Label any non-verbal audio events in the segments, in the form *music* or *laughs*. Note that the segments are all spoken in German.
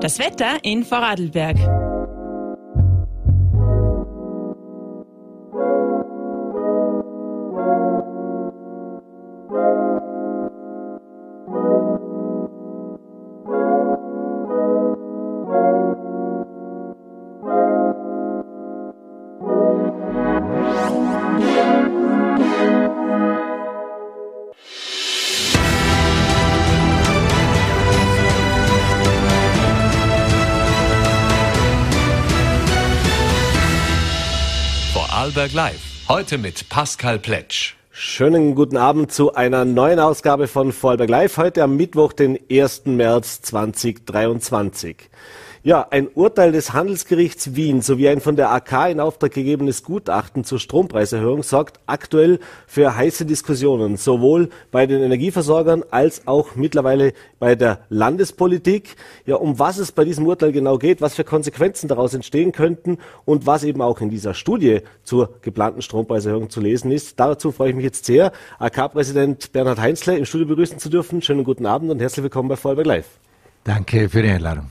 Das Wetter in Vorarlberg. Vorarlberg Live. Heute mit Pascal Pletsch. Schönen guten Abend zu einer neuen Ausgabe von Vorarlberg Live. Heute am Mittwoch, den 1. März 2023. Ja, ein Urteil des Handelsgerichts Wien sowie ein von der AK in Auftrag gegebenes Gutachten zur Strompreiserhöhung sorgt aktuell für heiße Diskussionen, sowohl bei den Energieversorgern als auch mittlerweile bei der Landespolitik. Ja, um was es bei diesem Urteil genau geht, was für Konsequenzen daraus entstehen könnten und was eben auch in dieser Studie zur geplanten Strompreiserhöhung zu lesen ist. Dazu freue ich mich jetzt sehr, AK-Präsident Bernhard Heinzle im Studio begrüßen zu dürfen. Schönen guten Abend und herzlich willkommen bei Vorarlberg Live. Danke für die Einladung.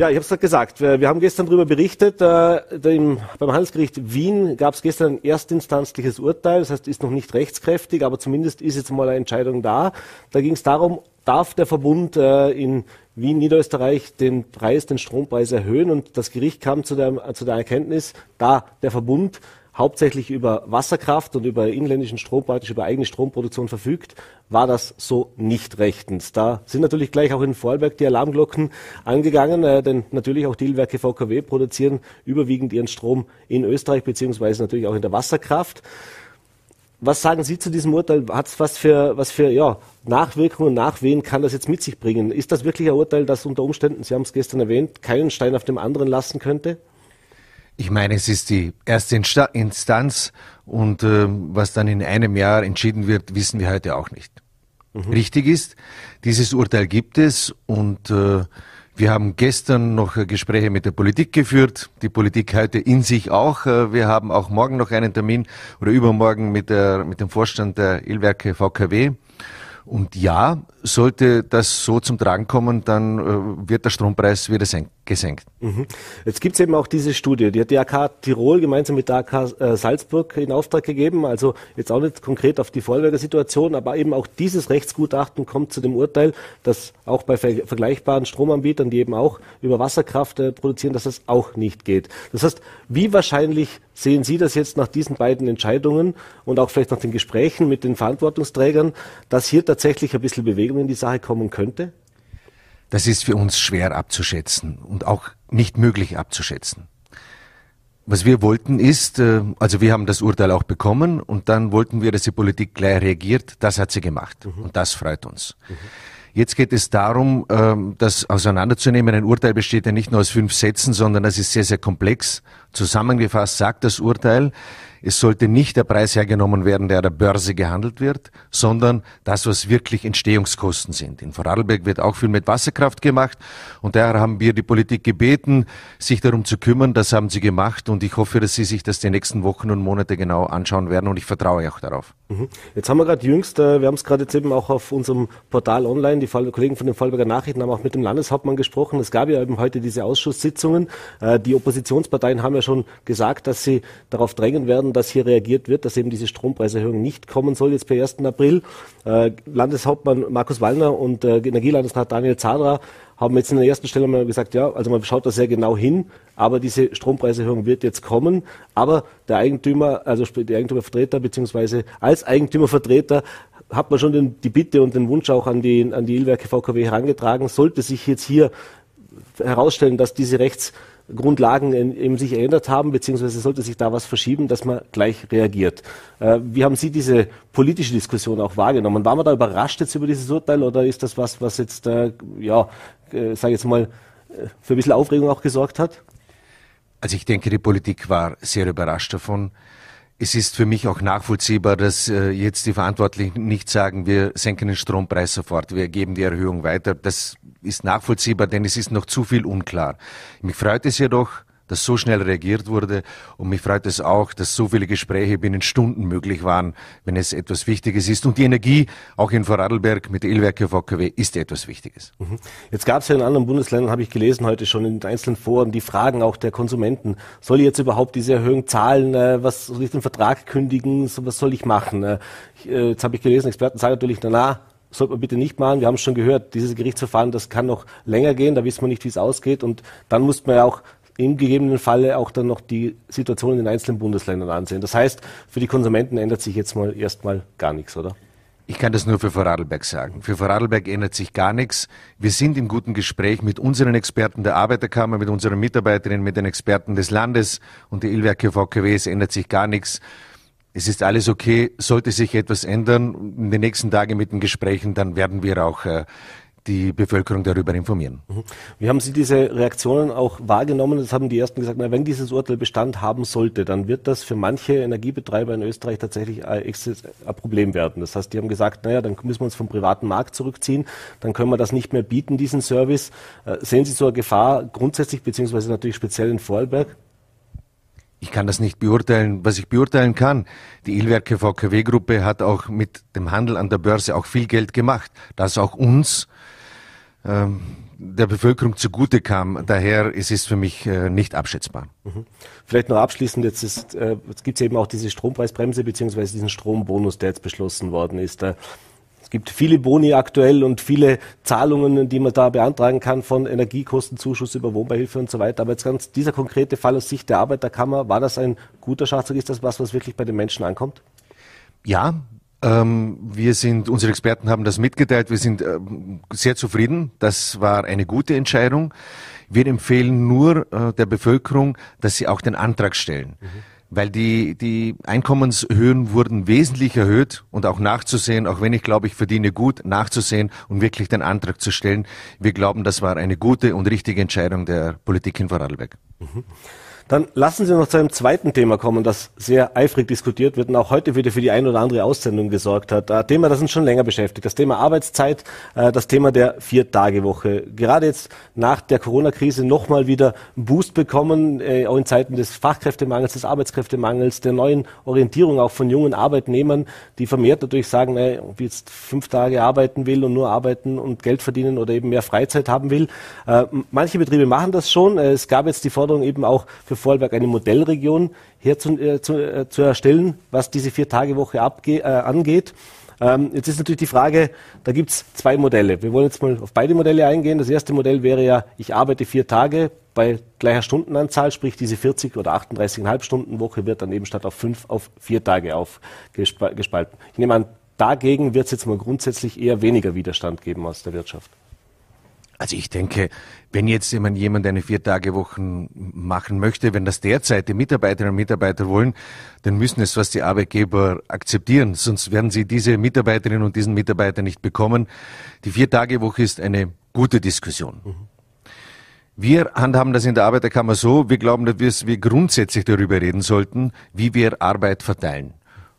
Ja, ich habe es gesagt. Wir, wir, haben gestern darüber berichtet. Äh, dem, beim Handelsgericht Wien gab es gestern ein erstinstanzliches Urteil. Das heißt, ist noch nicht rechtskräftig, aber zumindest ist jetzt mal eine Entscheidung da. Da ging es darum, darf der Verbund äh, in Wien, Niederösterreich den Preis, den Strompreis erhöhen? Und das Gericht kam zu der, zu der Erkenntnis, da der Verbund hauptsächlich über Wasserkraft und über inländischen Strom, praktisch über eigene Stromproduktion verfügt, war das so nicht rechtens. Da sind natürlich gleich auch in Vorarlberg die Alarmglocken angegangen, äh, denn natürlich auch die Ilwerke VKW produzieren überwiegend ihren Strom in Österreich beziehungsweise natürlich auch in der Wasserkraft. Was sagen Sie zu diesem Urteil? Hat's was für, was für ja, Nachwirkungen, Nachwehen kann das jetzt mit sich bringen? Ist das wirklich ein Urteil, das unter Umständen, Sie haben es gestern erwähnt, keinen Stein auf dem anderen lassen könnte? Ich meine, es ist die erste Instanz und äh, was dann in einem Jahr entschieden wird, wissen wir heute auch nicht. Mhm. Richtig ist, dieses Urteil gibt es und äh, wir haben gestern noch Gespräche mit der Politik geführt, die Politik heute in sich auch. Äh, wir haben auch morgen noch einen Termin oder übermorgen mit, der, mit dem Vorstand der Ilwerke VKW. Und ja, sollte das so zum Tragen kommen, dann äh, wird der Strompreis wieder gesenkt. Mhm. Jetzt gibt es eben auch diese Studie, die hat die AK Tirol gemeinsam mit der AK äh, Salzburg in Auftrag gegeben, also jetzt auch nicht konkret auf die Vorwerker Situation, aber eben auch dieses Rechtsgutachten kommt zu dem Urteil, dass auch bei ver vergleichbaren Stromanbietern, die eben auch über Wasserkraft äh, produzieren, dass das auch nicht geht. Das heißt, wie wahrscheinlich sehen Sie das jetzt nach diesen beiden Entscheidungen und auch vielleicht nach den Gesprächen mit den Verantwortungsträgern, dass hier tatsächlich ein bisschen Bewegung in die Sache kommen könnte? Das ist für uns schwer abzuschätzen und auch nicht möglich abzuschätzen. Was wir wollten ist, äh, also wir haben das Urteil auch bekommen und dann wollten wir, dass die Politik gleich reagiert. Das hat sie gemacht mhm. und das freut uns. Mhm. Jetzt geht es darum, ähm, das auseinanderzunehmen. Ein Urteil besteht ja nicht nur aus fünf Sätzen, sondern das ist sehr, sehr komplex. Zusammengefasst sagt das Urteil, es sollte nicht der Preis hergenommen werden, der an der Börse gehandelt wird, sondern das, was wirklich Entstehungskosten sind. In Vorarlberg wird auch viel mit Wasserkraft gemacht und daher haben wir die Politik gebeten, sich darum zu kümmern. Das haben sie gemacht und ich hoffe, dass sie sich das die nächsten Wochen und Monate genau anschauen werden und ich vertraue auch darauf. Mhm. Jetzt haben wir gerade jüngst, äh, wir haben es gerade jetzt eben auch auf unserem Portal online, die Kollegen von den Vollberger Nachrichten haben auch mit dem Landeshauptmann gesprochen. Es gab ja eben heute diese Ausschusssitzungen. Äh, die Oppositionsparteien haben ja schon gesagt, dass sie darauf drängen werden, dass hier reagiert wird, dass eben diese Strompreiserhöhung nicht kommen soll jetzt per 1. April. Äh, Landeshauptmann Markus Wallner und äh, Energielandesrat Daniel Zadra haben jetzt in der ersten Stelle mal gesagt, ja, also man schaut da sehr genau hin, aber diese Strompreiserhöhung wird jetzt kommen. Aber der Eigentümer, also der Eigentümervertreter beziehungsweise als Eigentümervertreter hat man schon den, die Bitte und den Wunsch auch an die, an die Ilwerke VKW herangetragen, sollte sich jetzt hier herausstellen, dass diese Rechts Grundlagen eben sich erinnert haben, beziehungsweise sollte sich da was verschieben, dass man gleich reagiert. Äh, wie haben Sie diese politische Diskussion auch wahrgenommen? War man da überrascht jetzt über dieses Urteil oder ist das was, was jetzt, äh, ja, äh, sage jetzt mal, äh, für ein bisschen Aufregung auch gesorgt hat? Also ich denke, die Politik war sehr überrascht davon. Es ist für mich auch nachvollziehbar, dass äh, jetzt die Verantwortlichen nicht sagen, wir senken den Strompreis sofort, wir geben die Erhöhung weiter. Das ist nachvollziehbar, denn es ist noch zu viel unklar. Mich freut es jedoch, dass so schnell reagiert wurde. Und mich freut es auch, dass so viele Gespräche binnen Stunden möglich waren, wenn es etwas Wichtiges ist. Und die Energie, auch in Vorarlberg mit Ölwerke VKW, ist etwas Wichtiges. Mhm. Jetzt gab es ja in anderen Bundesländern, habe ich gelesen heute schon in den einzelnen Foren, die Fragen auch der Konsumenten. Soll ich jetzt überhaupt diese Erhöhung zahlen? Äh, was soll ich den Vertrag kündigen? Was soll ich machen? Äh, äh, jetzt habe ich gelesen, Experten sagen natürlich, na, na sollte man bitte nicht machen. Wir haben es schon gehört, dieses Gerichtsverfahren, das kann noch länger gehen, da wissen wir nicht, wie es ausgeht. Und dann muss man ja auch im gegebenen Falle auch dann noch die Situation in den einzelnen Bundesländern ansehen. Das heißt, für die Konsumenten ändert sich jetzt mal erstmal gar nichts, oder? Ich kann das nur für Vorarlberg sagen. Für Vorarlberg ändert sich gar nichts. Wir sind im guten Gespräch mit unseren Experten der Arbeiterkammer, mit unseren Mitarbeiterinnen, mit den Experten des Landes und der Ilwerke VKW. Es ändert sich gar nichts es ist alles okay. Sollte sich etwas ändern in den nächsten Tagen mit den Gesprächen, dann werden wir auch äh, die Bevölkerung darüber informieren. Mhm. Wie haben Sie diese Reaktionen auch wahrgenommen? Das haben die ersten gesagt, na, wenn dieses Urteil Bestand haben sollte, dann wird das für manche Energiebetreiber in Österreich tatsächlich ein, Problem werden. Das heißt, die haben gesagt, naja, dann müssen wir uns vom privaten Markt zurückziehen, dann können wir das nicht mehr bieten, diesen Service. Äh, sehen Sie so eine Gefahr grundsätzlich, beziehungsweise natürlich speziell in Vorarlberg? Ich kann das nicht beurteilen. Was ich beurteilen kann, die Ilwerke VKW-Gruppe hat auch mit dem Handel an der Börse auch viel Geld gemacht, das auch uns ähm, der Bevölkerung zugute kam. Daher ist es für mich äh, nicht abschätzbar. Mhm. Vielleicht noch abschließend, jetzt, ist, äh, jetzt gibt es eben auch diese Strompreisbremse beziehungsweise diesen Strombonus, der jetzt beschlossen worden ist. Äh, es gibt viele Boni aktuell und viele Zahlungen, die man da beantragen kann von Energiekostenzuschuss über Wohnbeihilfe und so weiter. Aber jetzt ganz dieser konkrete Fall aus Sicht der Arbeiterkammer, war das ein guter Schachzug? Ist das was, was wirklich bei den Menschen ankommt? Ja, wir sind, unsere Experten haben das mitgeteilt. Wir sind äh, sehr zufrieden. Das war eine gute Entscheidung. Wir empfehlen nur äh, der Bevölkerung, dass sie auch den Antrag stellen. Mhm weil die, die Einkommenshöhen wurden wesentlich erhöht und auch nachzusehen, auch wenn ich glaube, ich verdiene gut, nachzusehen und wirklich den Antrag zu stellen. Wir glauben, das war eine gute und richtige Entscheidung der Politik in Vorarlberg. Mhm. Dann lassen Sie noch zu einem zweiten Thema kommen, das sehr eifrig diskutiert wird und auch heute wieder für die ein oder andere Aussendung gesorgt hat. Ein Thema, das uns schon länger beschäftigt. Das Thema Arbeitszeit, äh, das Thema der Vier-Tage-Woche. Gerade jetzt nach der Corona-Krise nochmal wieder einen Boost bekommen, äh, auch in Zeiten des Fachkräftemangels, des Arbeitskräftemangels, der neuen Orientierung auch von jungen Arbeitnehmern, die vermehrt natürlich sagen, ob ich jetzt fünf Tage arbeiten will und nur arbeiten und Geld verdienen oder eben mehr Freizeit haben will. Äh, manche Betriebe machen das schon. Es gab jetzt die Forderung eben auch für Vorarlberg eine Modellregion herzu, äh, zu, äh, zu erstellen, was diese Vier-Tage-Woche äh, angeht. Ähm, jetzt ist natürlich die Frage, da gibt es zwei Modelle. Wir wollen jetzt mal auf beide Modelle eingehen. Das erste Modell wäre ja, ich arbeite vier Tage bei gleicher Stundenanzahl, sprich diese 40 oder 38,5 Stunden Woche wird dann eben statt auf fünf auf vier Tage aufgespalten. Ich nehme an, dagegen wird es jetzt mal grundsätzlich eher weniger Widerstand geben aus der Wirtschaft. Also ich denke, wenn jetzt jemand, jemand eine Viertagewoche machen möchte, wenn das derzeit die Mitarbeiterinnen und Mitarbeiter wollen, dann müssen es was die Arbeitgeber akzeptieren, sonst werden sie diese Mitarbeiterinnen und diesen Mitarbeiter nicht bekommen. Die Viertagewoche ist eine gute Diskussion. Mhm. Wir handhaben das in der Arbeiterkammer so, wir glauben, dass wir grundsätzlich darüber reden sollten, wie wir Arbeit verteilen.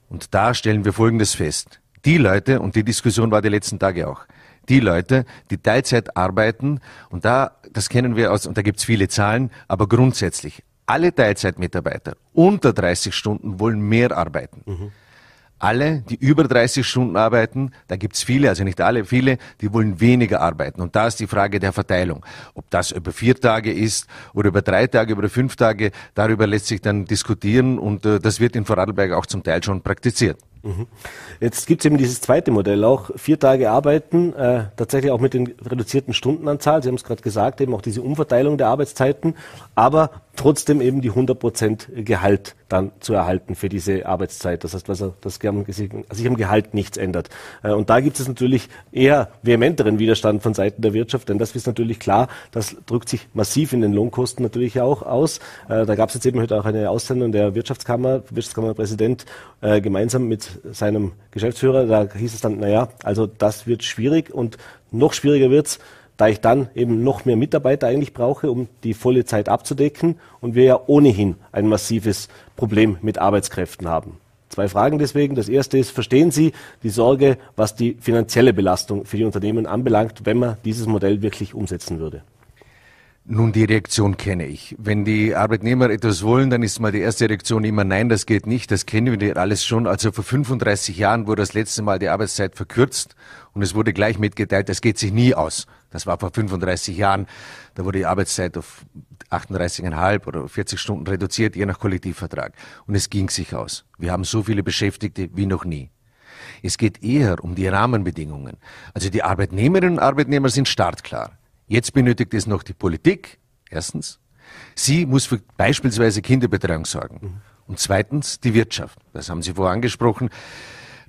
Und da stellen wir Folgendes fest. Die Leute, und die Diskussion war die letzten Tage auch, die Leute, die Teilzeit arbeiten, und da, das kennen wir aus, und da gibt's viele Zahlen, aber grundsätzlich, alle Teilzeitmitarbeiter unter 30 Stunden wollen mehr arbeiten. Mhm. Alle, die über 30 Stunden arbeiten, da gibt's viele, also nicht alle, viele, die wollen weniger arbeiten. Und da ist die Frage der Verteilung. Ob das über vier Tage ist oder über drei Tage, über fünf Tage, darüber lässt sich dann diskutieren und äh, das wird in Vorarlberg auch zum Teil schon praktiziert. Mhm. Jetzt gibt es eben dieses zweite Modell auch, vier Tage arbeiten, äh, tatsächlich auch mit den reduzierten Stundenanzahl. Sie haben es gerade gesagt, eben auch diese Umverteilung der Arbeitszeiten, aber trotzdem eben die 100 Prozent Gehalt dann zu erhalten für diese Arbeitszeit. Das heißt, was er, das sich am Gehalt nichts ändert. Äh, und da gibt es natürlich eher vehementeren Widerstand von Seiten der Wirtschaft, denn das ist natürlich klar, das drückt sich massiv in den Lohnkosten natürlich auch aus. Äh, da gab es jetzt eben heute auch eine Aussendung der Wirtschaftskammer, Wirtschaftskammerpräsident, äh, gemeinsam mit seinem Geschäftsführer. Da hieß es dann, naja, also das wird schwierig und noch schwieriger wird's, da ich dann eben noch mehr Mitarbeiter eigentlich brauche, um die volle Zeit abzudecken und wir ja ohnehin ein massives Problem mit Arbeitskräften haben. Zwei Fragen deswegen. Das erste ist, verstehen Sie die Sorge, was die finanzielle Belastung für die Unternehmen anbelangt, wenn man dieses Modell wirklich umsetzen würde? Nun, die Reaktion kenne ich. Wenn die Arbeitnehmer etwas wollen, dann ist mal die erste Reaktion immer, nein, das geht nicht, das kennen wir alles schon. Also vor 35 Jahren wurde das letzte Mal die Arbeitszeit verkürzt und es wurde gleich mitgeteilt, das geht sich nie aus. Das war vor 35 Jahren. Da wurde die Arbeitszeit auf 38,5 oder 40 Stunden reduziert, je nach Kollektivvertrag. Und es ging sich aus. Wir haben so viele Beschäftigte wie noch nie. Es geht eher um die Rahmenbedingungen. Also die Arbeitnehmerinnen und Arbeitnehmer sind startklar. Jetzt benötigt es noch die Politik, erstens. Sie muss für beispielsweise Kinderbetreuung sorgen. Und zweitens die Wirtschaft. Das haben Sie vorher angesprochen.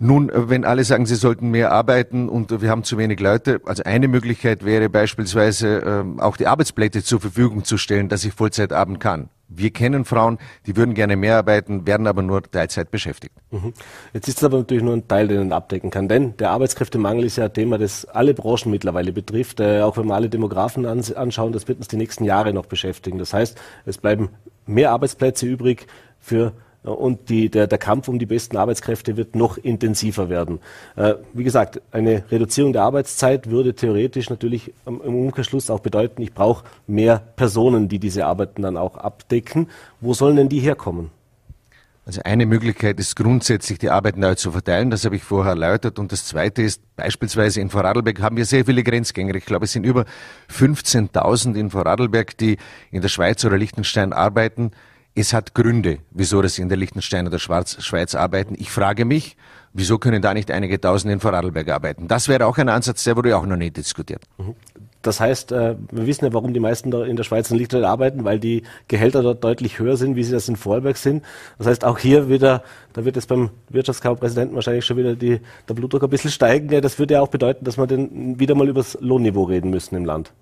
Nun, wenn alle sagen, sie sollten mehr arbeiten und wir haben zu wenig Leute, also eine Möglichkeit wäre beispielsweise ähm, auch die Arbeitsplätze zur Verfügung zu stellen, dass ich Vollzeit arbeiten kann. Wir kennen Frauen, die würden gerne mehr arbeiten, werden aber nur Teilzeit beschäftigt. Mhm. Jetzt ist es aber natürlich nur ein Teil, den man abdecken kann, denn der Arbeitskräftemangel ist ja ein Thema, das alle Branchen mittlerweile betrifft. Äh, auch wenn wir alle Demografen anschauen, das wird uns die nächsten Jahre noch beschäftigen. Das heißt, es bleiben mehr Arbeitsplätze übrig für und die, der, der Kampf um die besten Arbeitskräfte wird noch intensiver werden. Äh, wie gesagt, eine Reduzierung der Arbeitszeit würde theoretisch natürlich im Umkehrschluss auch bedeuten, ich brauche mehr Personen, die diese Arbeiten dann auch abdecken. Wo sollen denn die herkommen? Also eine Möglichkeit ist grundsätzlich, die Arbeit neu zu verteilen. Das habe ich vorher erläutert. Und das Zweite ist, beispielsweise in Vorarlberg haben wir sehr viele Grenzgänger. Ich glaube, es sind über 15.000 in Vorarlberg, die in der Schweiz oder Liechtenstein arbeiten. Es hat Gründe, wieso das in der Liechtenstein oder Schwarz, Schweiz arbeiten. Ich frage mich, wieso können da nicht einige Tausend in Vorarlberg arbeiten? Das wäre auch ein Ansatz, der wurde auch noch nicht diskutiert. Das heißt, äh, wir wissen ja, warum die meisten in der Schweiz und Liechtenstein arbeiten, weil die Gehälter dort deutlich höher sind, wie sie das in Vorarlberg sind. Das heißt, auch hier wieder, da wird jetzt beim Wirtschaftskammerpräsidenten wahrscheinlich schon wieder die, der Blutdruck ein bisschen steigen. Das würde ja auch bedeuten, dass wir dann wieder mal über das Lohnniveau reden müssen im Land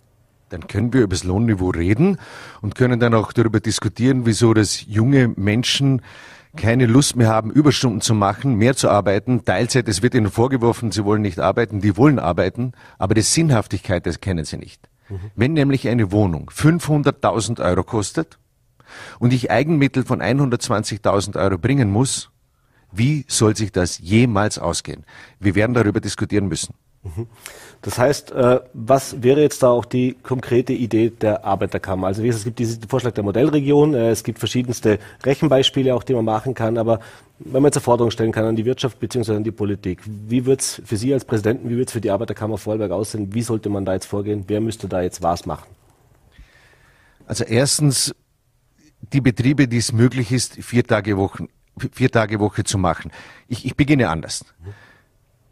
dann können wir über das Lohnniveau reden und können dann auch darüber diskutieren, wieso das junge Menschen keine Lust mehr haben, Überstunden zu machen, mehr zu arbeiten. Teilzeit, es wird ihnen vorgeworfen, sie wollen nicht arbeiten, die wollen arbeiten, aber die Sinnhaftigkeit, das kennen sie nicht. Mhm. Wenn nämlich eine Wohnung 500.000 Euro kostet und ich Eigenmittel von 120.000 Euro bringen muss, wie soll sich das jemals ausgehen? Wir werden darüber diskutieren müssen. Das heißt, äh, was wäre jetzt da auch die konkrete Idee der Arbeiterkammer? Also wie gesagt, es gibt diesen Vorschlag der Modellregion, äh, es gibt verschiedenste Rechenbeispiele auch, die man machen kann, aber wenn man jetzt eine Forderung stellen kann an die Wirtschaft bzw. an die Politik, wie wird es für Sie als Präsidenten, wie wird es für die Arbeiterkammer Vorarlberg aussehen? Wie sollte man da jetzt vorgehen? Wer müsste da jetzt was machen? Also erstens, die Betriebe, die es möglich ist, vier Tage Woche, vier Tage Woche zu machen. Ich, ich beginne anders. Mhm.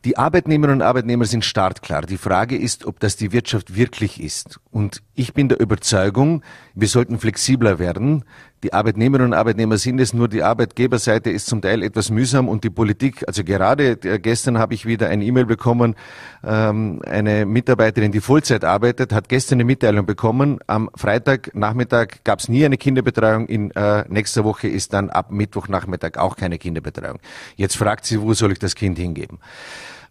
Die Arbeitnehmerinnen und Arbeitnehmer sind startklar. Die Frage ist, ob das die Wirtschaft wirklich ist. Und ich bin der Überzeugung, wir sollten flexibler werden. Die Arbeitnehmerinnen und Arbeitnehmer sind es, nur die Arbeitgeberseite ist zum Teil etwas mühsam und die Politik, also gerade äh, gestern habe ich wieder ein E-Mail bekommen, ähm, eine Mitarbeiterin, die Vollzeit arbeitet, hat gestern eine Mitteilung bekommen, am Freitagnachmittag gab es nie eine Kinderbetreuung, in äh, nächster Woche ist dann ab Mittwochnachmittag auch keine Kinderbetreuung. Jetzt fragt sie, wo soll ich das Kind hingeben?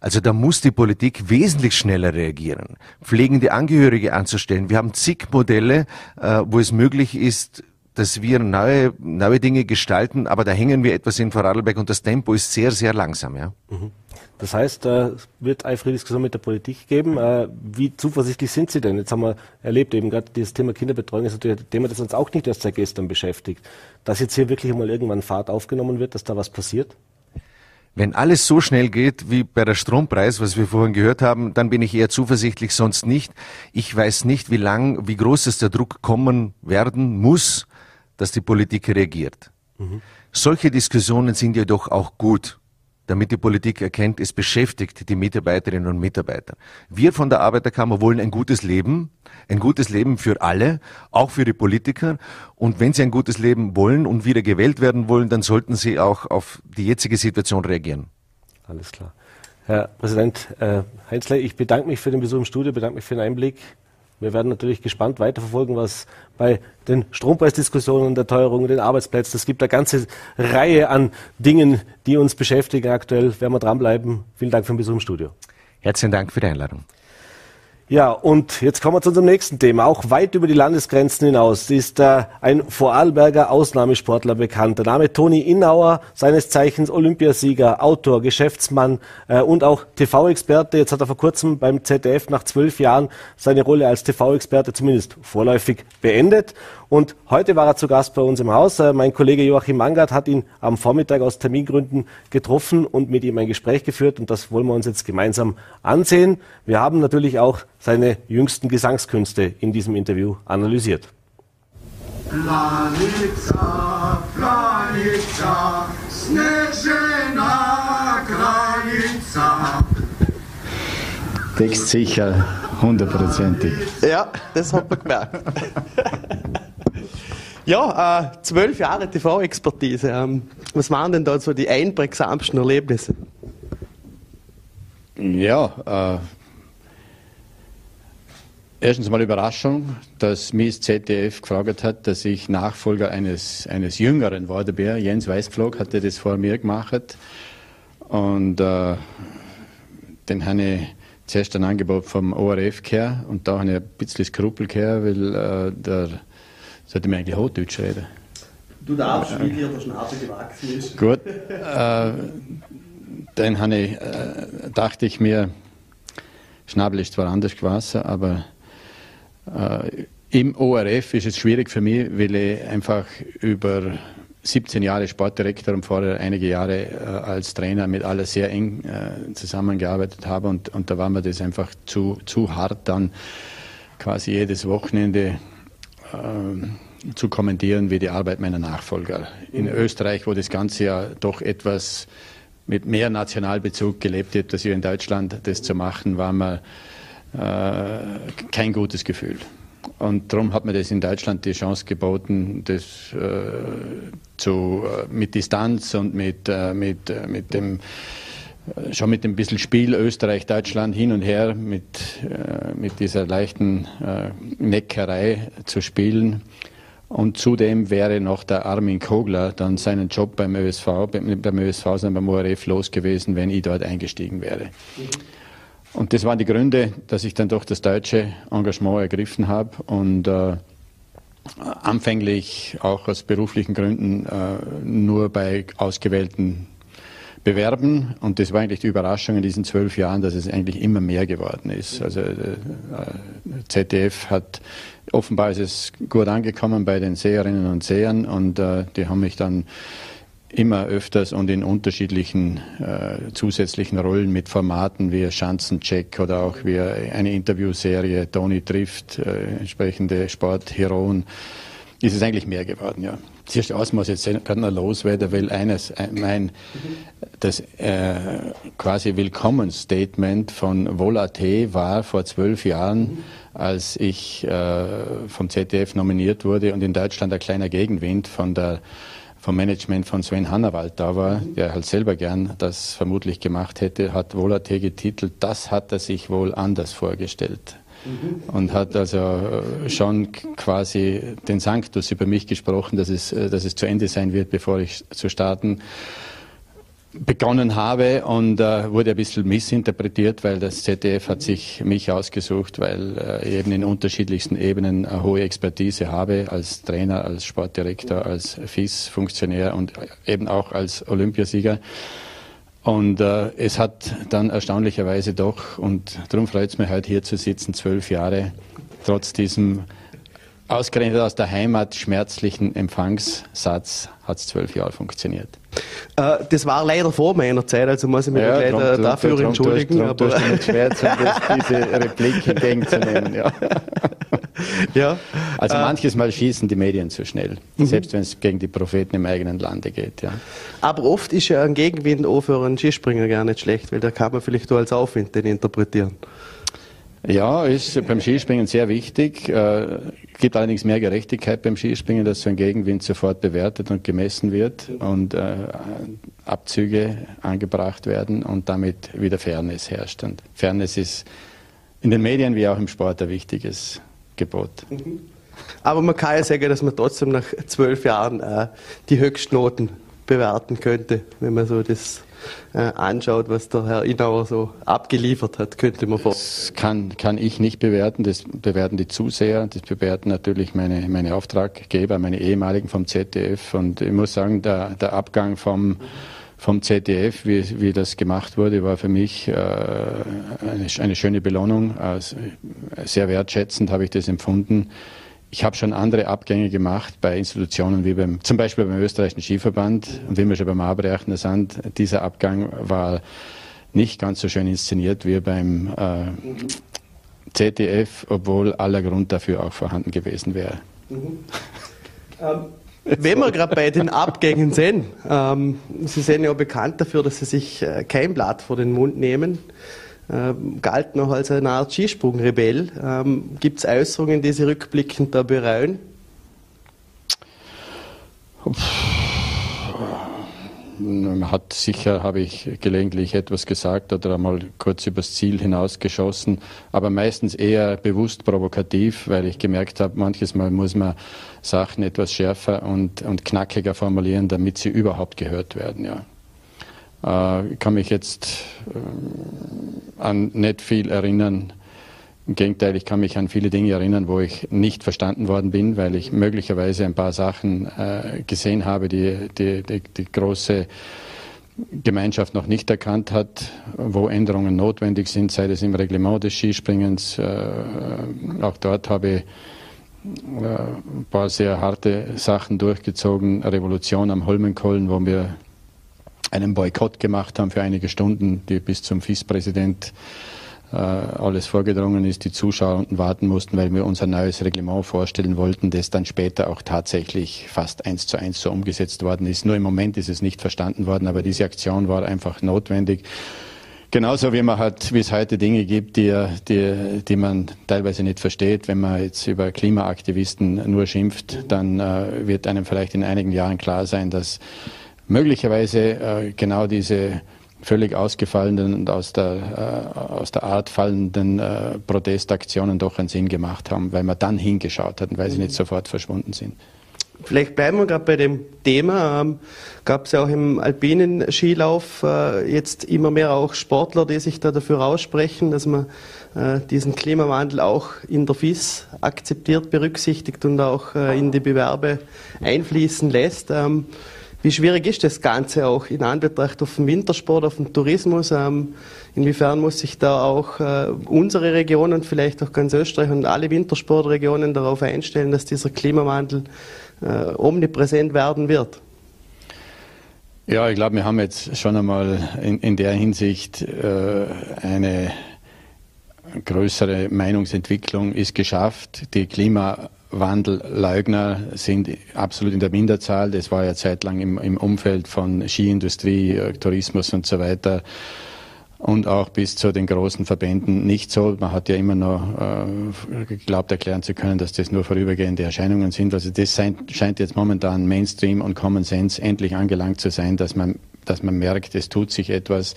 Also da muss die Politik wesentlich schneller reagieren, pflegende Angehörige anzustellen. Wir haben zig Modelle, äh, wo es möglich ist, dass wir neue, neue Dinge gestalten, aber da hängen wir etwas in Vorarlberg und das Tempo ist sehr, sehr langsam. Ja? Mhm. Das heißt, äh, es wird eifrige Diskussion mit der Politik geben. Äh, wie zuversichtlich sind Sie denn? Jetzt haben wir erlebt, eben gerade dieses Thema Kinderbetreuung ist natürlich ein Thema, das uns auch nicht erst seit gestern beschäftigt. Dass jetzt hier wirklich mal irgendwann Fahrt aufgenommen wird, dass da was passiert? Wenn alles so schnell geht wie bei der Strompreis, was wir vorhin gehört haben, dann bin ich eher zuversichtlich, sonst nicht. Ich weiß nicht, wie lang, wie groß ist der Druck kommen werden muss, dass die Politik reagiert. Mhm. Solche Diskussionen sind jedoch auch gut, damit die Politik erkennt, es beschäftigt die Mitarbeiterinnen und Mitarbeiter. Wir von der Arbeiterkammer wollen ein gutes Leben, ein gutes Leben für alle, auch für die Politiker. Und wenn sie ein gutes Leben wollen und wieder gewählt werden wollen, dann sollten sie auch auf die jetzige Situation reagieren. Alles klar. Herr Präsident äh, Heinzler, ich bedanke mich für den Besuch im Studio, bedanke mich für den Einblick. Wir werden natürlich gespannt weiterverfolgen, was bei den Strompreisdiskussionen, der Teuerung, den Arbeitsplätzen, es gibt eine ganze Reihe an Dingen, die uns beschäftigen aktuell. Werden wir dranbleiben. Vielen Dank für den Besuch im Studio. Herzlichen Dank für die Einladung. Ja, und jetzt kommen wir zu unserem nächsten Thema. Auch weit über die Landesgrenzen hinaus ist äh, ein Vorarlberger Ausnahmesportler bekannt. Der Name Toni Innauer, seines Zeichens Olympiasieger, Autor, Geschäftsmann äh, und auch TV-Experte. Jetzt hat er vor kurzem beim ZDF nach zwölf Jahren seine Rolle als TV-Experte zumindest vorläufig beendet. Und heute war er zu Gast bei uns im Haus. Äh, mein Kollege Joachim Mangard hat ihn am Vormittag aus Termingründen getroffen und mit ihm ein Gespräch geführt. Und das wollen wir uns jetzt gemeinsam ansehen. Wir haben natürlich auch seine jüngsten Gesangskünste in diesem Interview analysiert. Planica, Planica, Text sicher, hundertprozentig. Ja, das hat man gemerkt. *laughs* Ja, äh, zwölf Jahre TV-Expertise. Ähm, was waren denn da so die einprägsamsten Erlebnisse? Ja, äh, erstens mal Überraschung, dass mich das ZDF gefragt hat, dass ich Nachfolger eines, eines Jüngeren war. Der Jens Weißflog hatte das vor mir gemacht. Und äh, den habe ich zuerst ein Angebot vom ORF gehört und da habe ich ein bisschen Skrupel gehört, weil äh, der sollte mir eigentlich Hochdeutsch reden? Du darfst, wie dir der Schnabel gewachsen ist. Gut. Äh, dann ich, äh, dachte ich mir, Schnabel ist zwar anders gewachsen, aber im ORF ist es schwierig für mich, weil ich einfach über 17 Jahre Sportdirektor und vorher einige Jahre äh, als Trainer mit alle sehr eng äh, zusammengearbeitet habe und, und da war mir das einfach zu, zu hart dann quasi jedes Wochenende ähm, zu kommentieren wie die Arbeit meiner Nachfolger. In mhm. Österreich, wo das Ganze ja doch etwas mit mehr Nationalbezug gelebt wird, als hier in Deutschland, das zu machen, war mir äh, kein gutes Gefühl. Und darum hat mir das in Deutschland die Chance geboten, das äh, zu, äh, mit Distanz und mit, äh, mit, äh, mit dem schon mit dem bisschen Spiel Österreich-Deutschland hin und her mit, äh, mit dieser leichten äh, Neckerei zu spielen. Und zudem wäre noch der Armin Kogler dann seinen Job beim ÖSV, beim ÖSV, sondern beim ORF los gewesen, wenn ich dort eingestiegen wäre. Und das waren die Gründe, dass ich dann doch das deutsche Engagement ergriffen habe und äh, anfänglich auch aus beruflichen Gründen äh, nur bei ausgewählten bewerben. Und das war eigentlich die Überraschung in diesen zwölf Jahren, dass es eigentlich immer mehr geworden ist. Also äh, ZDF hat offenbar ist es gut angekommen bei den Seherinnen und Sehern und äh, die haben mich dann immer öfters und in unterschiedlichen äh, zusätzlichen Rollen mit Formaten wie Schanzencheck oder auch wie eine Interviewserie Toni trifft, äh, entsprechende Sportheroen, ist es eigentlich mehr geworden, ja. Das erste Ausmaß jetzt gerade noch loswerden, weil eines, äh, mein, das äh, quasi Willkommensstatement von Volat war vor zwölf Jahren, als ich äh, vom ZDF nominiert wurde und in Deutschland ein kleiner Gegenwind von der vom Management von Sven Hannawald da war, der halt selber gern das vermutlich gemacht hätte, hat Volat getitelt, das hat er sich wohl anders vorgestellt. Und hat also äh, schon quasi den Sanctus über mich gesprochen, dass es, äh, dass es zu Ende sein wird, bevor ich zu starten begonnen habe und äh, wurde ein bisschen missinterpretiert, weil das ZDF hat sich mich ausgesucht, weil äh, eben in unterschiedlichsten Ebenen eine hohe Expertise habe als Trainer, als Sportdirektor, als FIS-Funktionär und eben auch als Olympiasieger. Und äh, es hat dann erstaunlicherweise doch, und darum freut es mich heute hier zu sitzen, zwölf Jahre, trotz diesem ausgerechnet aus der Heimat schmerzlichen Empfangssatz, hat es zwölf Jahre funktioniert. Äh, das war leider vor meiner Zeit, also muss ich mich ja, leider drum, dafür drum, entschuldigen. Drum, aber tust schwer, diese Replik entgegenzunehmen. Ja. *laughs* ja. Also äh, manches Mal schießen die Medien zu schnell, mhm. selbst wenn es gegen die Propheten im eigenen Lande geht. Ja. Aber oft ist ja ein Gegenwind auch für einen Skispringer gar nicht schlecht, weil da kann man vielleicht auch als Aufwind den interpretieren. Ja, ist beim Skispringen sehr wichtig. Äh, gibt allerdings mehr Gerechtigkeit beim Skispringen, dass so ein Gegenwind sofort bewertet und gemessen wird und äh, Abzüge angebracht werden und damit wieder Fairness herrscht. Und Fairness ist in den Medien wie auch im Sport ein wichtiges Gebot. Aber man kann ja sagen, dass man trotzdem nach zwölf Jahren äh, die Höchstnoten bewerten könnte, wenn man so das äh, anschaut, was der Herr Inauer so abgeliefert hat, könnte man vor. Das kann, kann ich nicht bewerten, das bewerten die Zuseher, das bewerten natürlich meine, meine Auftraggeber, meine ehemaligen vom ZDF und ich muss sagen, der, der Abgang vom vom ZDF, wie, wie das gemacht wurde, war für mich äh, eine, eine schöne Belohnung. Also, sehr wertschätzend habe ich das empfunden. Ich habe schon andere Abgänge gemacht bei Institutionen wie beim, zum Beispiel beim österreichischen Skiverband und wie wir schon beim Abreichen sind. Dieser Abgang war nicht ganz so schön inszeniert wie beim äh, ZDF, obwohl aller Grund dafür auch vorhanden gewesen wäre. Mhm. Ähm, *laughs* wenn wir gerade bei den Abgängen sind, ähm, Sie sind ja bekannt dafür, dass Sie sich äh, kein Blatt vor den Mund nehmen ähm, galt noch als eine Art Skisprungrebell. Ähm, Gibt es Äußerungen, die Sie rückblickend da bereuen? Hat sicher, habe ich gelegentlich etwas gesagt oder einmal kurz übers Ziel hinausgeschossen, aber meistens eher bewusst provokativ, weil ich gemerkt habe, manches Mal muss man Sachen etwas schärfer und, und knackiger formulieren, damit sie überhaupt gehört werden. Ja. Äh, ich kann mich jetzt äh, an nicht viel erinnern. Im Gegenteil, ich kann mich an viele Dinge erinnern, wo ich nicht verstanden worden bin, weil ich möglicherweise ein paar Sachen äh, gesehen habe, die die, die, die große Gemeinschaft noch nicht erkannt hat, wo Änderungen notwendig sind, sei es im Reglement des Skispringens. Auch dort habe ich ein paar sehr harte Sachen durchgezogen. Revolution am Holmenkollen, wo wir einen Boykott gemacht haben für einige Stunden, die bis zum FIS-Präsident äh, alles vorgedrungen ist, die Zuschauer unten warten mussten, weil wir unser neues Reglement vorstellen wollten, das dann später auch tatsächlich fast eins zu eins so umgesetzt worden ist. Nur im Moment ist es nicht verstanden worden, aber diese Aktion war einfach notwendig. Genauso wie man hat, wie es heute Dinge gibt, die, die, die man teilweise nicht versteht. Wenn man jetzt über Klimaaktivisten nur schimpft, dann äh, wird einem vielleicht in einigen Jahren klar sein, dass möglicherweise äh, genau diese völlig ausgefallenen und aus der, äh, aus der Art fallenden äh, Protestaktionen doch einen Sinn gemacht haben, weil man dann hingeschaut hat und weil sie nicht sofort verschwunden sind. Vielleicht bleiben wir gerade bei dem Thema. Ähm, Gab es ja auch im alpinen Skilauf äh, jetzt immer mehr auch Sportler, die sich da dafür aussprechen, dass man äh, diesen Klimawandel auch in der FIS akzeptiert, berücksichtigt und auch äh, in die Bewerbe einfließen lässt. Ähm, wie schwierig ist das Ganze auch in Anbetracht auf den Wintersport, auf den Tourismus? Ähm, inwiefern muss sich da auch äh, unsere Region und vielleicht auch ganz Österreich und alle Wintersportregionen darauf einstellen, dass dieser Klimawandel äh, omnipräsent werden wird? Ja, ich glaube, wir haben jetzt schon einmal in, in der Hinsicht äh, eine größere Meinungsentwicklung ist geschafft. Die Klima Wandelleugner sind absolut in der Minderzahl. Das war ja zeitlang im, im Umfeld von Skiindustrie, äh, Tourismus und so weiter und auch bis zu den großen Verbänden nicht so. Man hat ja immer noch äh, geglaubt erklären zu können, dass das nur vorübergehende Erscheinungen sind. Also das scheint jetzt momentan Mainstream und Common Sense endlich angelangt zu sein, dass man dass man merkt, es tut sich etwas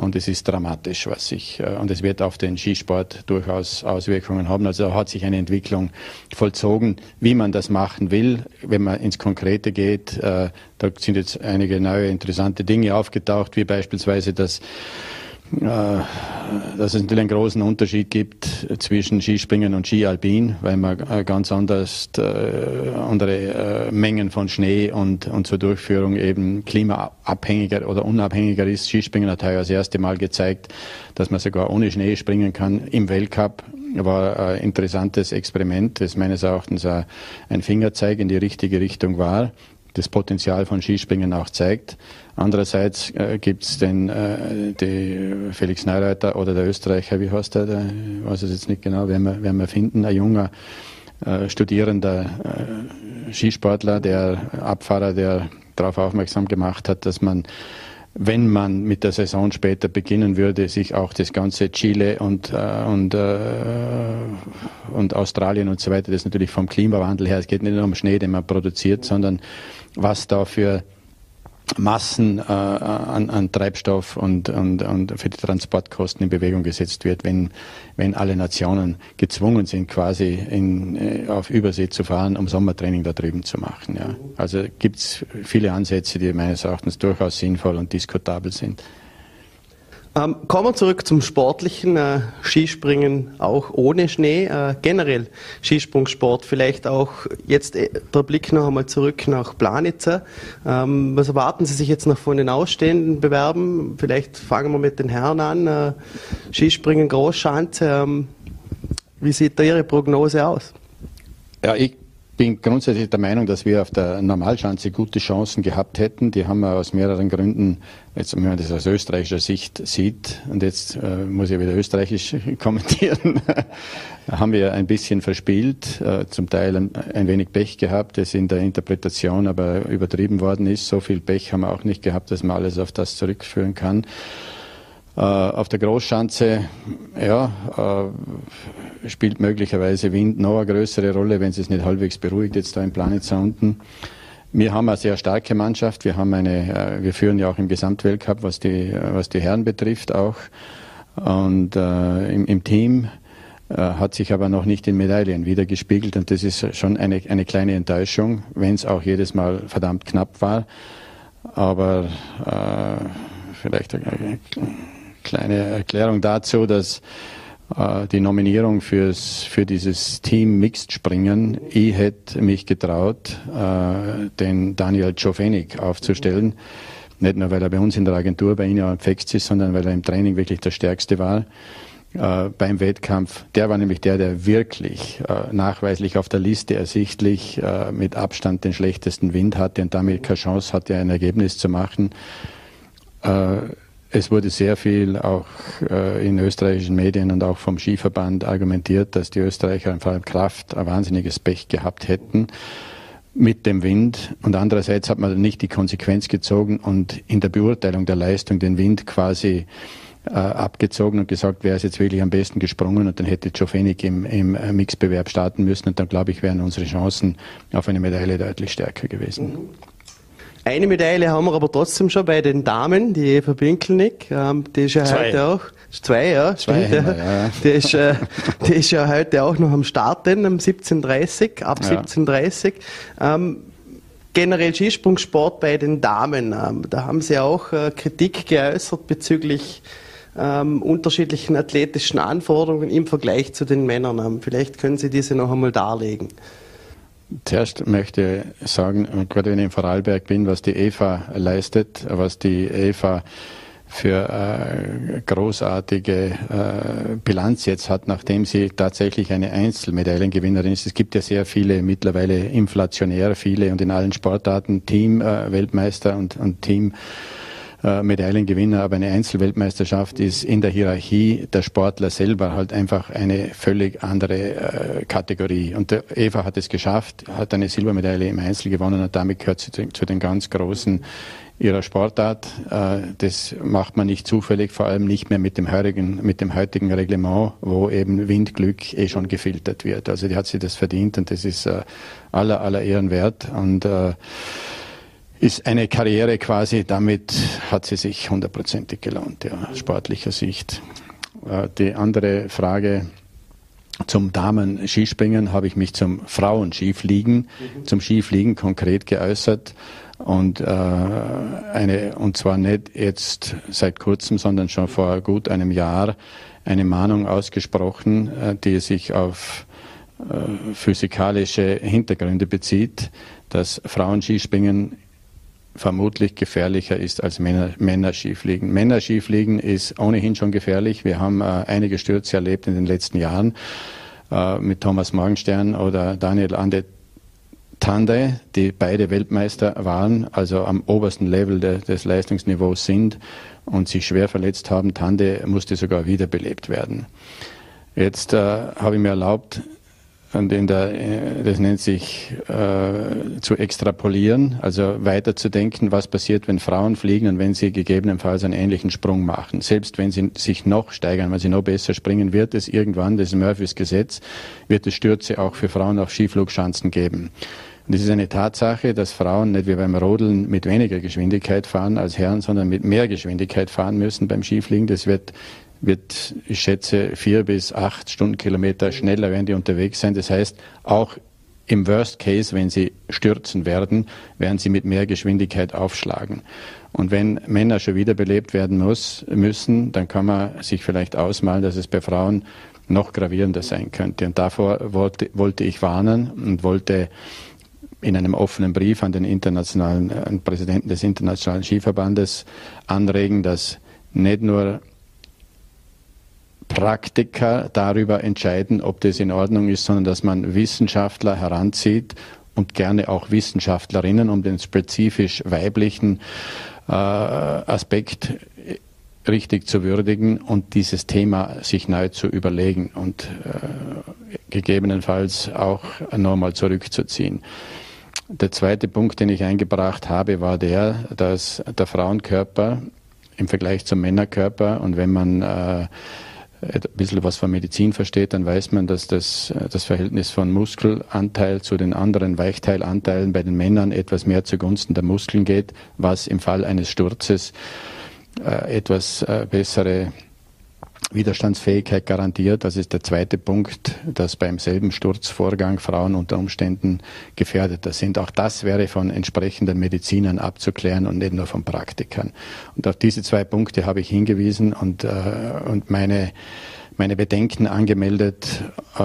und es ist dramatisch, was sich, äh, und es wird auf den Skisport durchaus Auswirkungen haben. Also da hat sich eine Entwicklung vollzogen, wie man das machen will. Wenn man ins Konkrete geht, äh, da sind jetzt einige neue interessante Dinge aufgetaucht, wie beispielsweise das dass es natürlich einen großen Unterschied gibt zwischen Skispringen und Skialpin, weil man äh, ganz anders äh, andere äh, Mengen von Schnee und, und zur Durchführung eben klimaabhängiger oder unabhängiger ist. Skispringen hat heuer das erste Mal gezeigt, dass man sogar ohne Schnee springen kann im Weltcup war ein interessantes Experiment, das meines Erachtens ein Fingerzeig in die richtige Richtung war das Potenzial von Skispringen auch zeigt. Andererseits äh, gibt es den äh, die Felix Neureiter oder der Österreicher, wie heißt der, der weiß es jetzt nicht genau, werden wir, werden wir finden, ein junger äh, studierender äh, Skisportler, der Abfahrer, der darauf aufmerksam gemacht hat, dass man wenn man mit der Saison später beginnen würde, sich auch das ganze Chile und, äh, und, äh, und Australien und so weiter, das natürlich vom Klimawandel her, es geht nicht nur um Schnee, den man produziert, sondern was da für Massen äh, an, an, Treibstoff und, und, und für die Transportkosten in Bewegung gesetzt wird, wenn, wenn alle Nationen gezwungen sind, quasi in, äh, auf Übersee zu fahren, um Sommertraining da drüben zu machen. Ja. Also gibt es viele Ansätze, die meines Erachtens durchaus sinnvoll und diskutabel sind. Ähm, kommen wir zurück zum Sportlichen. Äh, Skispringen auch ohne Schnee. Äh, generell Skisprungsport. Vielleicht auch jetzt äh, der Blick noch einmal zurück nach Planitzer. Ähm, was erwarten Sie sich jetzt noch von den ausstehenden Bewerben? Vielleicht fangen wir mit den Herren an. Äh, Skispringen Großschanze. Ähm, wie sieht da Ihre Prognose aus? Ja, ich bin grundsätzlich der Meinung, dass wir auf der Normalschanze gute Chancen gehabt hätten. Die haben wir aus mehreren Gründen, jetzt wenn man das aus österreichischer Sicht sieht, und jetzt äh, muss ich wieder österreichisch *laughs* kommentieren, *laughs* haben wir ein bisschen verspielt, äh, zum Teil ein, ein, wenig Pech gehabt, das in der Interpretation aber übertrieben worden ist. So viel Pech haben wir auch nicht gehabt, dass man alles auf das zurückführen kann. Äh, auf der Großschanze ja, äh, spielt möglicherweise Wind noch eine größere Rolle, wenn es nicht halbwegs beruhigt jetzt da im Planitzer unten. Wir haben eine sehr starke Mannschaft. Wir haben eine, äh, wir führen ja auch im Gesamtweltcup, was die, was die Herren betrifft auch. Und äh, im, im Team hat sich aber noch nicht in Medaillen wiedergespiegelt und das ist schon eine, eine kleine Enttäuschung, wenn es auch jedes Mal verdammt knapp war. Aber vielleicht kleine Erklärung dazu, dass äh, die Nominierung fürs, für dieses Team Mixed Springen, ich hätte mich getraut, äh, den Daniel Czofenik aufzustellen. Nicht nur, weil er bei uns in der Agentur bei Ihnen ja Fext ist, sondern weil er im Training wirklich der Stärkste war. Äh, beim Wettkampf. Der war nämlich der, der wirklich äh, nachweislich auf der Liste ersichtlich äh, mit Abstand den schlechtesten Wind hatte und damit keine Chance hatte, ein Ergebnis zu machen. Es wurde sehr viel auch äh, in österreichischen Medien und auch vom Skiverband argumentiert, dass die Österreicher vor allem Kraft ein wahnsinniges Pech gehabt hätten mit dem Wind. Und andererseits hat man nicht die Konsequenz gezogen und in der Beurteilung der Leistung den Wind quasi äh, abgezogen und gesagt, wer ist jetzt wirklich am besten gesprungen und dann hätte Jofenik im, im äh, Mixbewerb starten müssen und dann glaube ich, wären unsere Chancen auf eine Medaille deutlich stärker gewesen. Mhm. Eine Medaille haben wir aber trotzdem schon bei den Damen, die Eva Pinkelnick, ähm, die ist ja zwei. heute auch, zwei, ja, zwei stimmt, wir, ja. Die, ist, äh, die ist ja heute auch noch am Start, denn um 17.30 ab ja. 17.30 ähm, generell Skisprungsport bei den Damen, ähm, da haben sie auch äh, Kritik geäußert bezüglich ähm, unterschiedlichen athletischen Anforderungen im Vergleich zu den Männern. Ähm, vielleicht können Sie diese noch einmal darlegen. Zuerst möchte ich sagen, gerade wenn ich in Vorarlberg bin, was die EVA leistet, was die EVA für äh, großartige äh, Bilanz jetzt hat, nachdem sie tatsächlich eine Einzelmedaillengewinnerin ist. Es gibt ja sehr viele mittlerweile inflationär viele und in allen Sportarten Team-Weltmeister äh, und, und Team äh, Medaillengewinner, aber eine Einzelweltmeisterschaft ist in der Hierarchie der Sportler selber halt einfach eine völlig andere äh, Kategorie. Und Eva hat es geschafft, hat eine Silbermedaille im Einzel gewonnen und damit gehört sie zu, zu den ganz großen ihrer Sportart. Äh, das macht man nicht zufällig, vor allem nicht mehr mit dem heutigen, mit dem heutigen Reglement, wo eben Windglück eh schon gefiltert wird. Also die hat sie das verdient und das ist äh, aller, aller Ehren wert. Und äh, ist eine Karriere quasi, damit hat sie sich hundertprozentig gelohnt, ja, sportlicher Sicht. Äh, die andere Frage zum Damen-Skispringen habe ich mich zum Frauen-Skifliegen, mhm. zum Skifliegen konkret geäußert und äh, eine und zwar nicht jetzt seit kurzem, sondern schon vor gut einem Jahr eine Mahnung ausgesprochen, äh, die sich auf äh, physikalische Hintergründe bezieht, dass Frauenskispringen vermutlich gefährlicher ist als Männer, Männerskifliegen. Männerskifliegen ist ohnehin schon gefährlich. Wir haben äh, einige Stürze erlebt in den letzten Jahren äh, mit Thomas Morgenstern oder Daniel Ande Tande, die beide Weltmeister waren, also am obersten Level de, des Leistungsniveaus sind und sich schwer verletzt haben. Tande musste sogar wiederbelebt werden. Jetzt äh, habe ich mir erlaubt, und in der, äh, das nennt sich äh, zu extrapolieren, also weiterzudenken, was passiert, wenn Frauen fliegen und wenn sie gegebenenfalls einen ähnlichen Sprung machen. Selbst wenn sie sich noch steigern, weil sie noch besser springen, wird es irgendwann, das ist Murphys Gesetz, wird es Stürze auch für Frauen auf Skiflugschanzen geben. Und es ist eine Tatsache, dass Frauen nicht wie beim Rodeln mit weniger Geschwindigkeit fahren als Herren, sondern mit mehr Geschwindigkeit fahren müssen beim Skifliegen. Das wird, wird ich schätze, vier bis acht Stundenkilometer schneller werden die unterwegs sein. Das heißt, auch im Worst Case, wenn sie stürzen werden, werden sie mit mehr Geschwindigkeit aufschlagen. Und wenn Männer schon wiederbelebt werden muss, müssen, dann kann man sich vielleicht ausmalen, dass es bei Frauen noch gravierender sein könnte. Und davor wollte, wollte ich warnen und wollte in einem offenen Brief an den internationalen an den Präsidenten des Internationalen Skiverbandes anregen, dass nicht nur Praktiker darüber entscheiden, ob das in Ordnung ist, sondern dass man Wissenschaftler heranzieht und gerne auch Wissenschaftlerinnen, um den spezifisch weiblichen äh, Aspekt richtig zu würdigen und dieses Thema sich neu zu überlegen und äh, gegebenenfalls auch nochmal zurückzuziehen. Der zweite Punkt, den ich eingebracht habe, war der, dass der Frauenkörper im Vergleich zum Männerkörper und wenn man äh, ein bisschen was von Medizin versteht, dann weiß man, dass das, das Verhältnis von Muskelanteil zu den anderen Weichteilanteillen bei den Männern etwas mehr zugunsten der Muskeln geht, was im Fall eines Sturzes äh, etwas äh, bessere Widerstandsfähigkeit garantiert. Das ist der zweite Punkt, dass beim selben Sturzvorgang Frauen unter Umständen gefährdeter sind. Auch das wäre von entsprechenden Medizinern abzuklären und nicht nur von Praktikern. Und auf diese zwei Punkte habe ich hingewiesen und, äh, und meine meine Bedenken angemeldet, äh,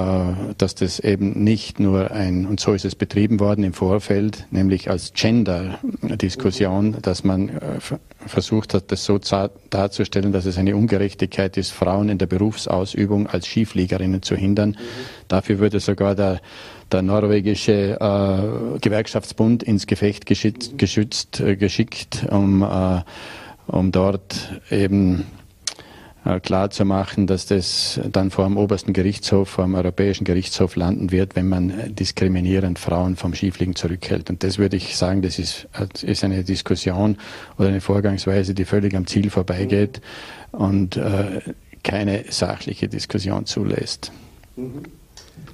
dass das eben nicht nur ein, und so ist es betrieben worden im Vorfeld, nämlich als Gender-Diskussion, dass man äh, versucht hat, das so darzustellen, dass es eine Ungerechtigkeit ist, Frauen in der Berufsausübung als Skifliegerinnen zu hindern. Dafür würde sogar der, der norwegische äh, Gewerkschaftsbund ins Gefecht geschützt, geschützt äh, geschickt, um, äh, um dort eben klar zu machen, dass das dann vor dem obersten Gerichtshof, vor dem Europäischen Gerichtshof landen wird, wenn man diskriminierend Frauen vom Skifliegen zurückhält. Und das würde ich sagen, das ist, ist eine Diskussion oder eine Vorgangsweise, die völlig am Ziel vorbeigeht und äh, keine sachliche Diskussion zulässt. Mhm.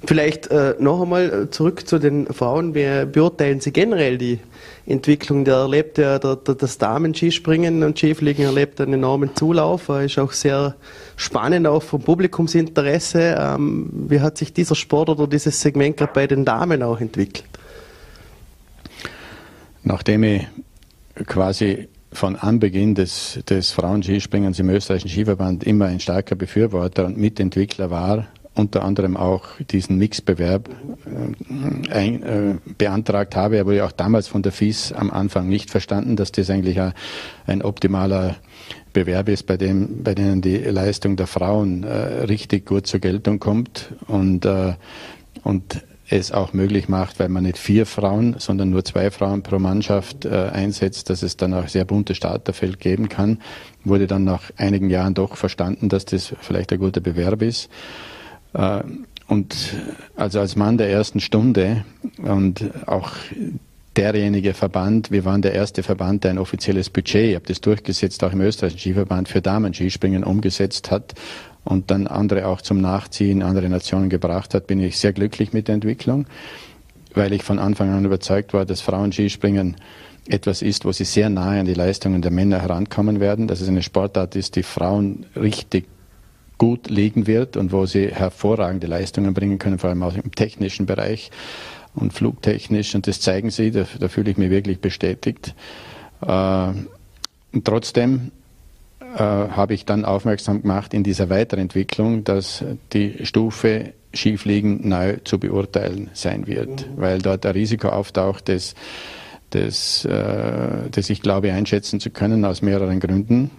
Vielleicht äh, noch einmal zurück zu den Frauen. Wie beurteilen Sie generell die Entwicklung? Der erlebt ja der, der, das Damen-Skispringen und Skifliegen erlebt einen enormen Zulauf. Er ist auch sehr spannend, auch vom Publikumsinteresse. Ähm, wie hat sich dieser Sport oder dieses Segment gerade bei den Damen auch entwickelt? Nachdem ich quasi von Anbeginn des, des Frauenskispringens im österreichischen Skiverband immer ein starker Befürworter und Mitentwickler war, unter anderem auch diesen Mixbewerb äh, ein, äh, beantragt habe, aber ja auch damals von der FIS am Anfang nicht verstanden, dass das eigentlich ein, optimaler Bewerb ist, bei dem, bei denen die Leistung der Frauen äh, richtig gut zur Geltung kommt und, äh, und es auch möglich macht, weil man nicht vier Frauen, sondern nur zwei Frauen pro Mannschaft äh, einsetzt, dass es dann auch sehr buntes Starterfeld geben kann, wurde dann nach einigen Jahren doch verstanden, dass das vielleicht ein guter Bewerb ist. Äh, und also als Mann der ersten Stunde und auch derjenige Verband, wir waren der erste Verband, der ein offizielles Budget, ich habe das durchgesetzt, auch im österreichischen Skiverband für Damen-Skispringen umgesetzt hat und dann andere auch zum Nachziehen, andere Nationen gebracht hat, bin ich sehr glücklich mit der Entwicklung, weil ich von Anfang an überzeugt war, dass Frauen-Skispringen etwas ist, wo sie sehr nahe an die Leistungen der Männer herankommen werden, dass es eine Sportart ist, die Frauen richtig gut liegen wird und wo sie hervorragende Leistungen bringen können, vor allem auch im technischen Bereich und flugtechnisch. Und das zeigen sie, da, da fühle ich mich wirklich bestätigt. Äh, und trotzdem äh, habe ich dann aufmerksam gemacht in dieser Weiterentwicklung, dass die Stufe Skifliegen neu zu beurteilen sein wird, weil dort ein Risiko auftaucht, das, das, äh, das ich glaube einschätzen zu können aus mehreren Gründen.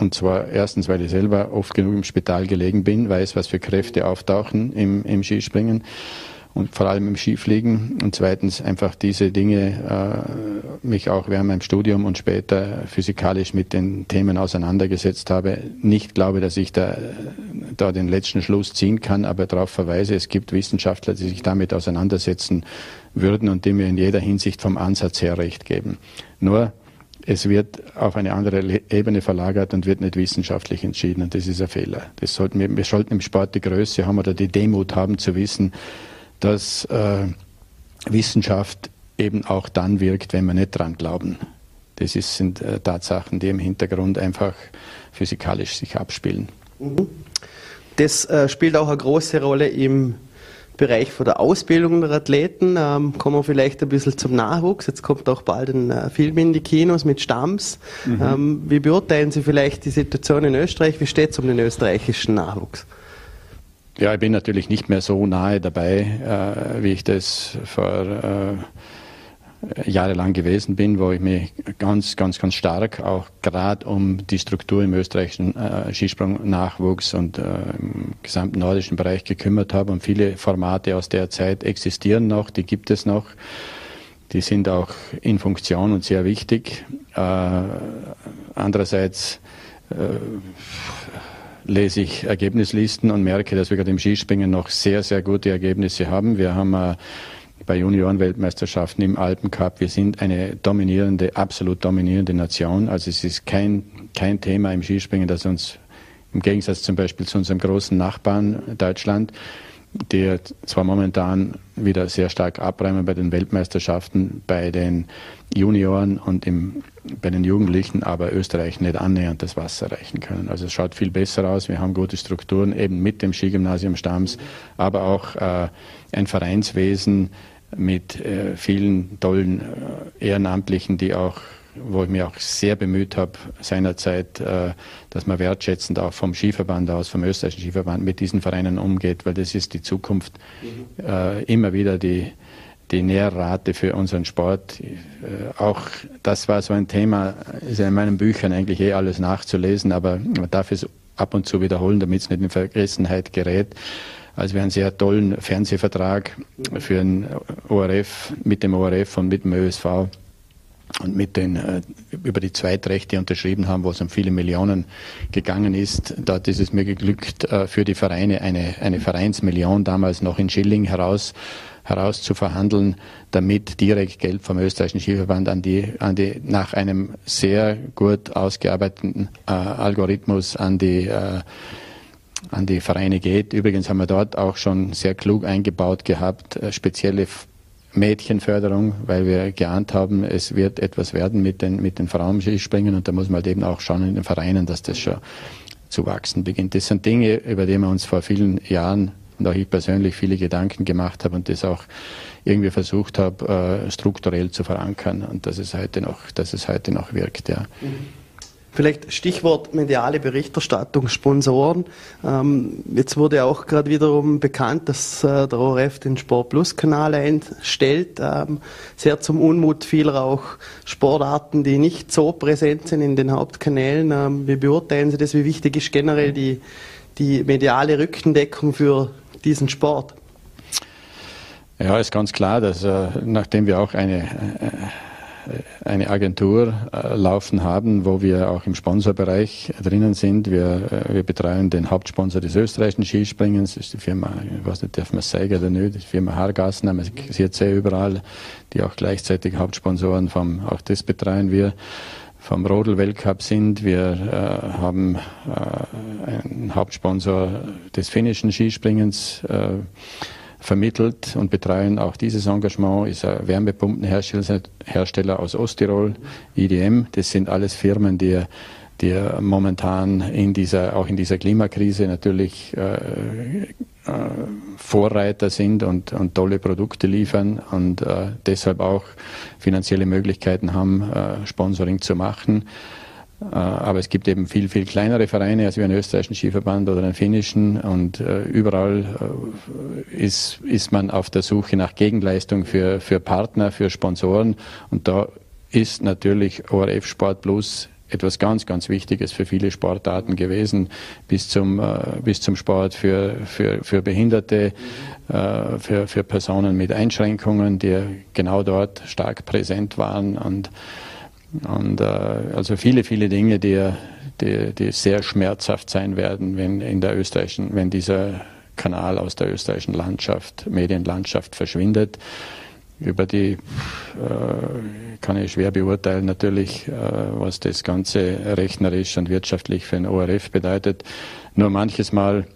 Und zwar erstens, weil ich selber oft genug im Spital gelegen bin, weiß, was für Kräfte auftauchen im, im Skispringen und vor allem im Skifliegen. Und zweitens einfach diese Dinge, äh, mich auch während meinem Studium und später physikalisch mit den Themen auseinandergesetzt habe. Nicht glaube, dass ich da, da den letzten Schluss ziehen kann, aber darauf verweise, es gibt Wissenschaftler, die sich damit auseinandersetzen würden und die mir in jeder Hinsicht vom Ansatz her recht geben. Nur es wird auf eine andere Ebene verlagert und wird nicht wissenschaftlich entschieden. Und das ist ein Fehler. Das sollten wir, wir sollten im Sport die Größe haben oder die Demut haben zu wissen, dass äh, Wissenschaft eben auch dann wirkt, wenn wir nicht dran glauben. Das ist, sind äh, Tatsachen, die im Hintergrund einfach physikalisch sich abspielen. Mhm. Das äh, spielt auch eine große Rolle im Bereich von der Ausbildung der Athleten. Ähm, kommen wir vielleicht ein bisschen zum Nachwuchs. Jetzt kommt auch bald ein äh, Film in die Kinos mit Stamms. Mhm. Ähm, wie beurteilen Sie vielleicht die Situation in Österreich? Wie steht es um den österreichischen Nachwuchs? Ja, ich bin natürlich nicht mehr so nahe dabei, äh, wie ich das vor äh, jahrelang gewesen bin, wo ich mich ganz, ganz, ganz stark auch gerade um die Struktur im österreichischen äh, Skisprung-Nachwuchs und äh, im gesamten nordischen Bereich gekümmert habe. Und viele Formate aus der Zeit existieren noch, die gibt es noch. Die sind auch in Funktion und sehr wichtig. Äh, andererseits äh, lese ich Ergebnislisten und merke, dass wir gerade im Skispringen noch sehr, sehr gute Ergebnisse haben. Wir haben äh, bei Juniorenweltmeisterschaften im Alpencup, wir sind eine dominierende, absolut dominierende Nation. Also es ist kein, kein Thema im Skispringen, das uns im Gegensatz zum Beispiel zu unserem großen Nachbarn Deutschland die zwar momentan wieder sehr stark abräumen bei den Weltmeisterschaften, bei den Junioren und im, bei den Jugendlichen, aber Österreich nicht annähernd das Wasser erreichen können. Also es schaut viel besser aus. Wir haben gute Strukturen eben mit dem Skigymnasium Stams, aber auch äh, ein Vereinswesen mit äh, vielen tollen äh, Ehrenamtlichen, die auch wo ich mich auch sehr bemüht habe seinerzeit, äh, dass man wertschätzend auch vom Skiverband aus, vom österreichischen Skiverband mit diesen Vereinen umgeht, weil das ist die Zukunft. Mhm. Äh, immer wieder die, die Nährrate für unseren Sport. Äh, auch das war so ein Thema, ist ja in meinen Büchern eigentlich eh alles nachzulesen, aber man darf es ab und zu wiederholen, damit es nicht in Vergessenheit gerät. Also wir haben einen sehr tollen Fernsehvertrag für den ORF, mit dem ORF und mit dem ÖSV und mit den äh, über die Zweitrechte unterschrieben haben, wo es um viele Millionen gegangen ist. Dort ist es mir geglückt, äh, für die Vereine eine, eine Vereinsmillion damals noch in Schilling heraus heraus damit direkt Geld vom österreichischen Skiverband an die, an die nach einem sehr gut ausgearbeiteten äh, Algorithmus an die äh, an die Vereine geht. Übrigens haben wir dort auch schon sehr klug eingebaut gehabt, äh, spezielle Mädchenförderung, weil wir geahnt haben, es wird etwas werden mit den, mit den Frauenskispringen und da muss man halt eben auch schauen in den Vereinen, dass das schon zu wachsen beginnt. Das sind Dinge, über die wir uns vor vielen Jahren und auch ich persönlich viele Gedanken gemacht habe und das auch irgendwie versucht habe, äh, strukturell zu verankern und dass es heute noch, dass es heute noch wirkt, ja. Mhm. Vielleicht Stichwort mediale Berichterstattung, Sponsoren. Ähm, jetzt wurde auch gerade wiederum bekannt, dass äh, der ORF den Sport Plus Kanal einstellt. Ähm, sehr zum Unmut vieler auch Sportarten, die nicht so präsent sind in den Hauptkanälen. Ähm, wie beurteilen Sie das? Wie wichtig ist generell die, die mediale Rückendeckung für diesen Sport? Ja, ist ganz klar, dass äh, nachdem wir auch eine äh, eine Agentur äh, laufen haben, wo wir auch im Sponsorbereich drinnen sind. Wir, äh, wir betreuen den Hauptsponsor des österreichischen Skispringens, das ist die Firma, ich weiß nicht, darf man sagen oder nicht, die Firma Hargassen, man sieht sehr überall, die auch gleichzeitig Hauptsponsoren vom, auch das betreuen wir vom Rodel Weltcup sind. Wir äh, haben äh, einen Hauptsponsor des finnischen Skispringens. Äh, vermittelt und betreuen auch dieses Engagement, ist ein Wärmepumpenhersteller aus Osttirol, IDM. Das sind alles Firmen, die, die momentan in dieser, auch in dieser Klimakrise natürlich äh, äh, Vorreiter sind und, und tolle Produkte liefern und äh, deshalb auch finanzielle Möglichkeiten haben, äh, Sponsoring zu machen. Äh, aber es gibt eben viel, viel kleinere Vereine als wie einen österreichischen Skiverband oder einen finnischen. Und äh, überall äh, ist, ist man auf der Suche nach Gegenleistung für, für Partner, für Sponsoren. Und da ist natürlich ORF Sport Plus etwas ganz, ganz Wichtiges für viele Sportarten gewesen, bis zum, bis zum Sport für, für, für Behinderte, für, für Personen mit Einschränkungen, die genau dort stark präsent waren. Und und äh, also viele, viele Dinge, die, die, die sehr schmerzhaft sein werden, wenn in der österreichischen, wenn dieser Kanal aus der österreichischen Landschaft, Medienlandschaft verschwindet. Über die äh, kann ich schwer beurteilen natürlich, äh, was das Ganze rechnerisch und wirtschaftlich für den ORF bedeutet. Nur manches Mal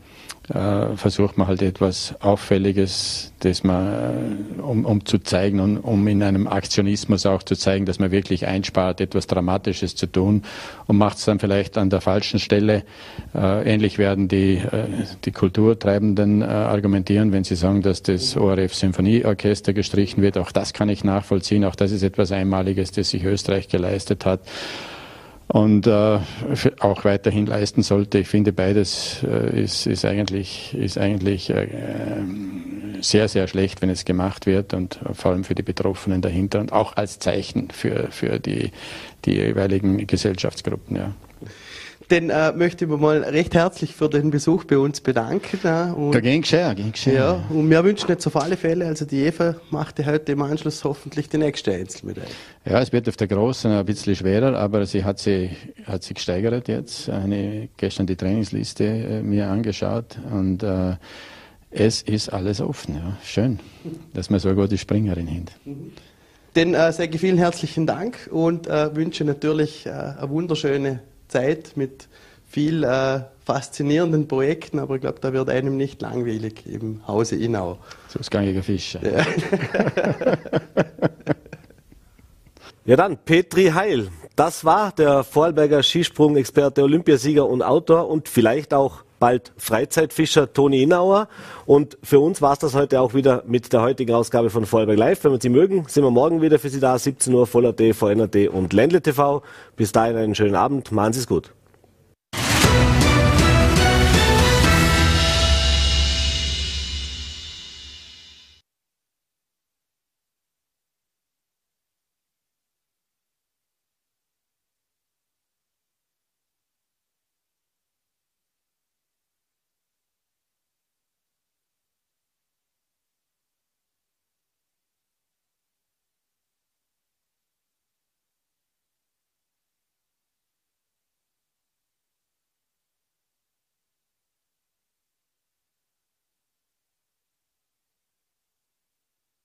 äh, versucht man halt etwas Auffälliges, das man, äh, um, um zu zeigen und um in einem Aktionismus auch zu zeigen, dass man wirklich einspart, etwas Dramatisches zu tun und macht es dann vielleicht an der falschen Stelle. Äh, ähnlich werden die, äh, die Kulturtreibenden äh, argumentieren, wenn sie sagen, dass das ORF Symphonieorchester gestrichen wird. Auch das kann ich nachvollziehen. Auch das ist etwas Einmaliges, das sich Österreich geleistet hat und äh, auch weiterhin leisten sollte. Ich finde, beides äh, ist, ist eigentlich, ist eigentlich äh, sehr, sehr schlecht, wenn es gemacht wird und vor allem für die Betroffenen dahinter und auch als Zeichen für, für die, die jeweiligen Gesellschaftsgruppen. Ja. Den äh, möchte ich mir mal recht herzlich für den Besuch bei uns bedanken. Äh, und, da ging geschehen, ging geschehen. Ja, und wir wünschen jetzt auf alle Fälle, also die Eva machte heute im Anschluss hoffentlich die nächste Einzel mit euch. Ja, es wird auf der Großen ein bisschen schwerer, aber sie hat sie, hat sie gesteigert jetzt. Eine, gestern die Trainingsliste äh, mir angeschaut und äh, es ist alles offen. Ja. Schön, dass wir so eine gute Springerin haben. Mhm. Dann äh, sage ich vielen herzlichen Dank und äh, wünsche natürlich äh, eine wunderschöne Zeit mit viel äh, faszinierenden Projekten, aber ich glaube, da wird einem nicht langweilig im Hause Inau. So ist gängiger Fisch. Ja. *laughs* ja dann, Petri Heil. Das war der Vorarlberger Skisprung-Experte, Olympiasieger und Autor und vielleicht auch bald Freizeitfischer Toni Inauer. Und für uns war es das heute auch wieder mit der heutigen Ausgabe von Vorarlberg Live. Wenn wir Sie mögen, sind wir morgen wieder für Sie da, 17 Uhr, Voller.t, VNRT und Ländle TV. Bis dahin einen schönen Abend, machen Sie es gut.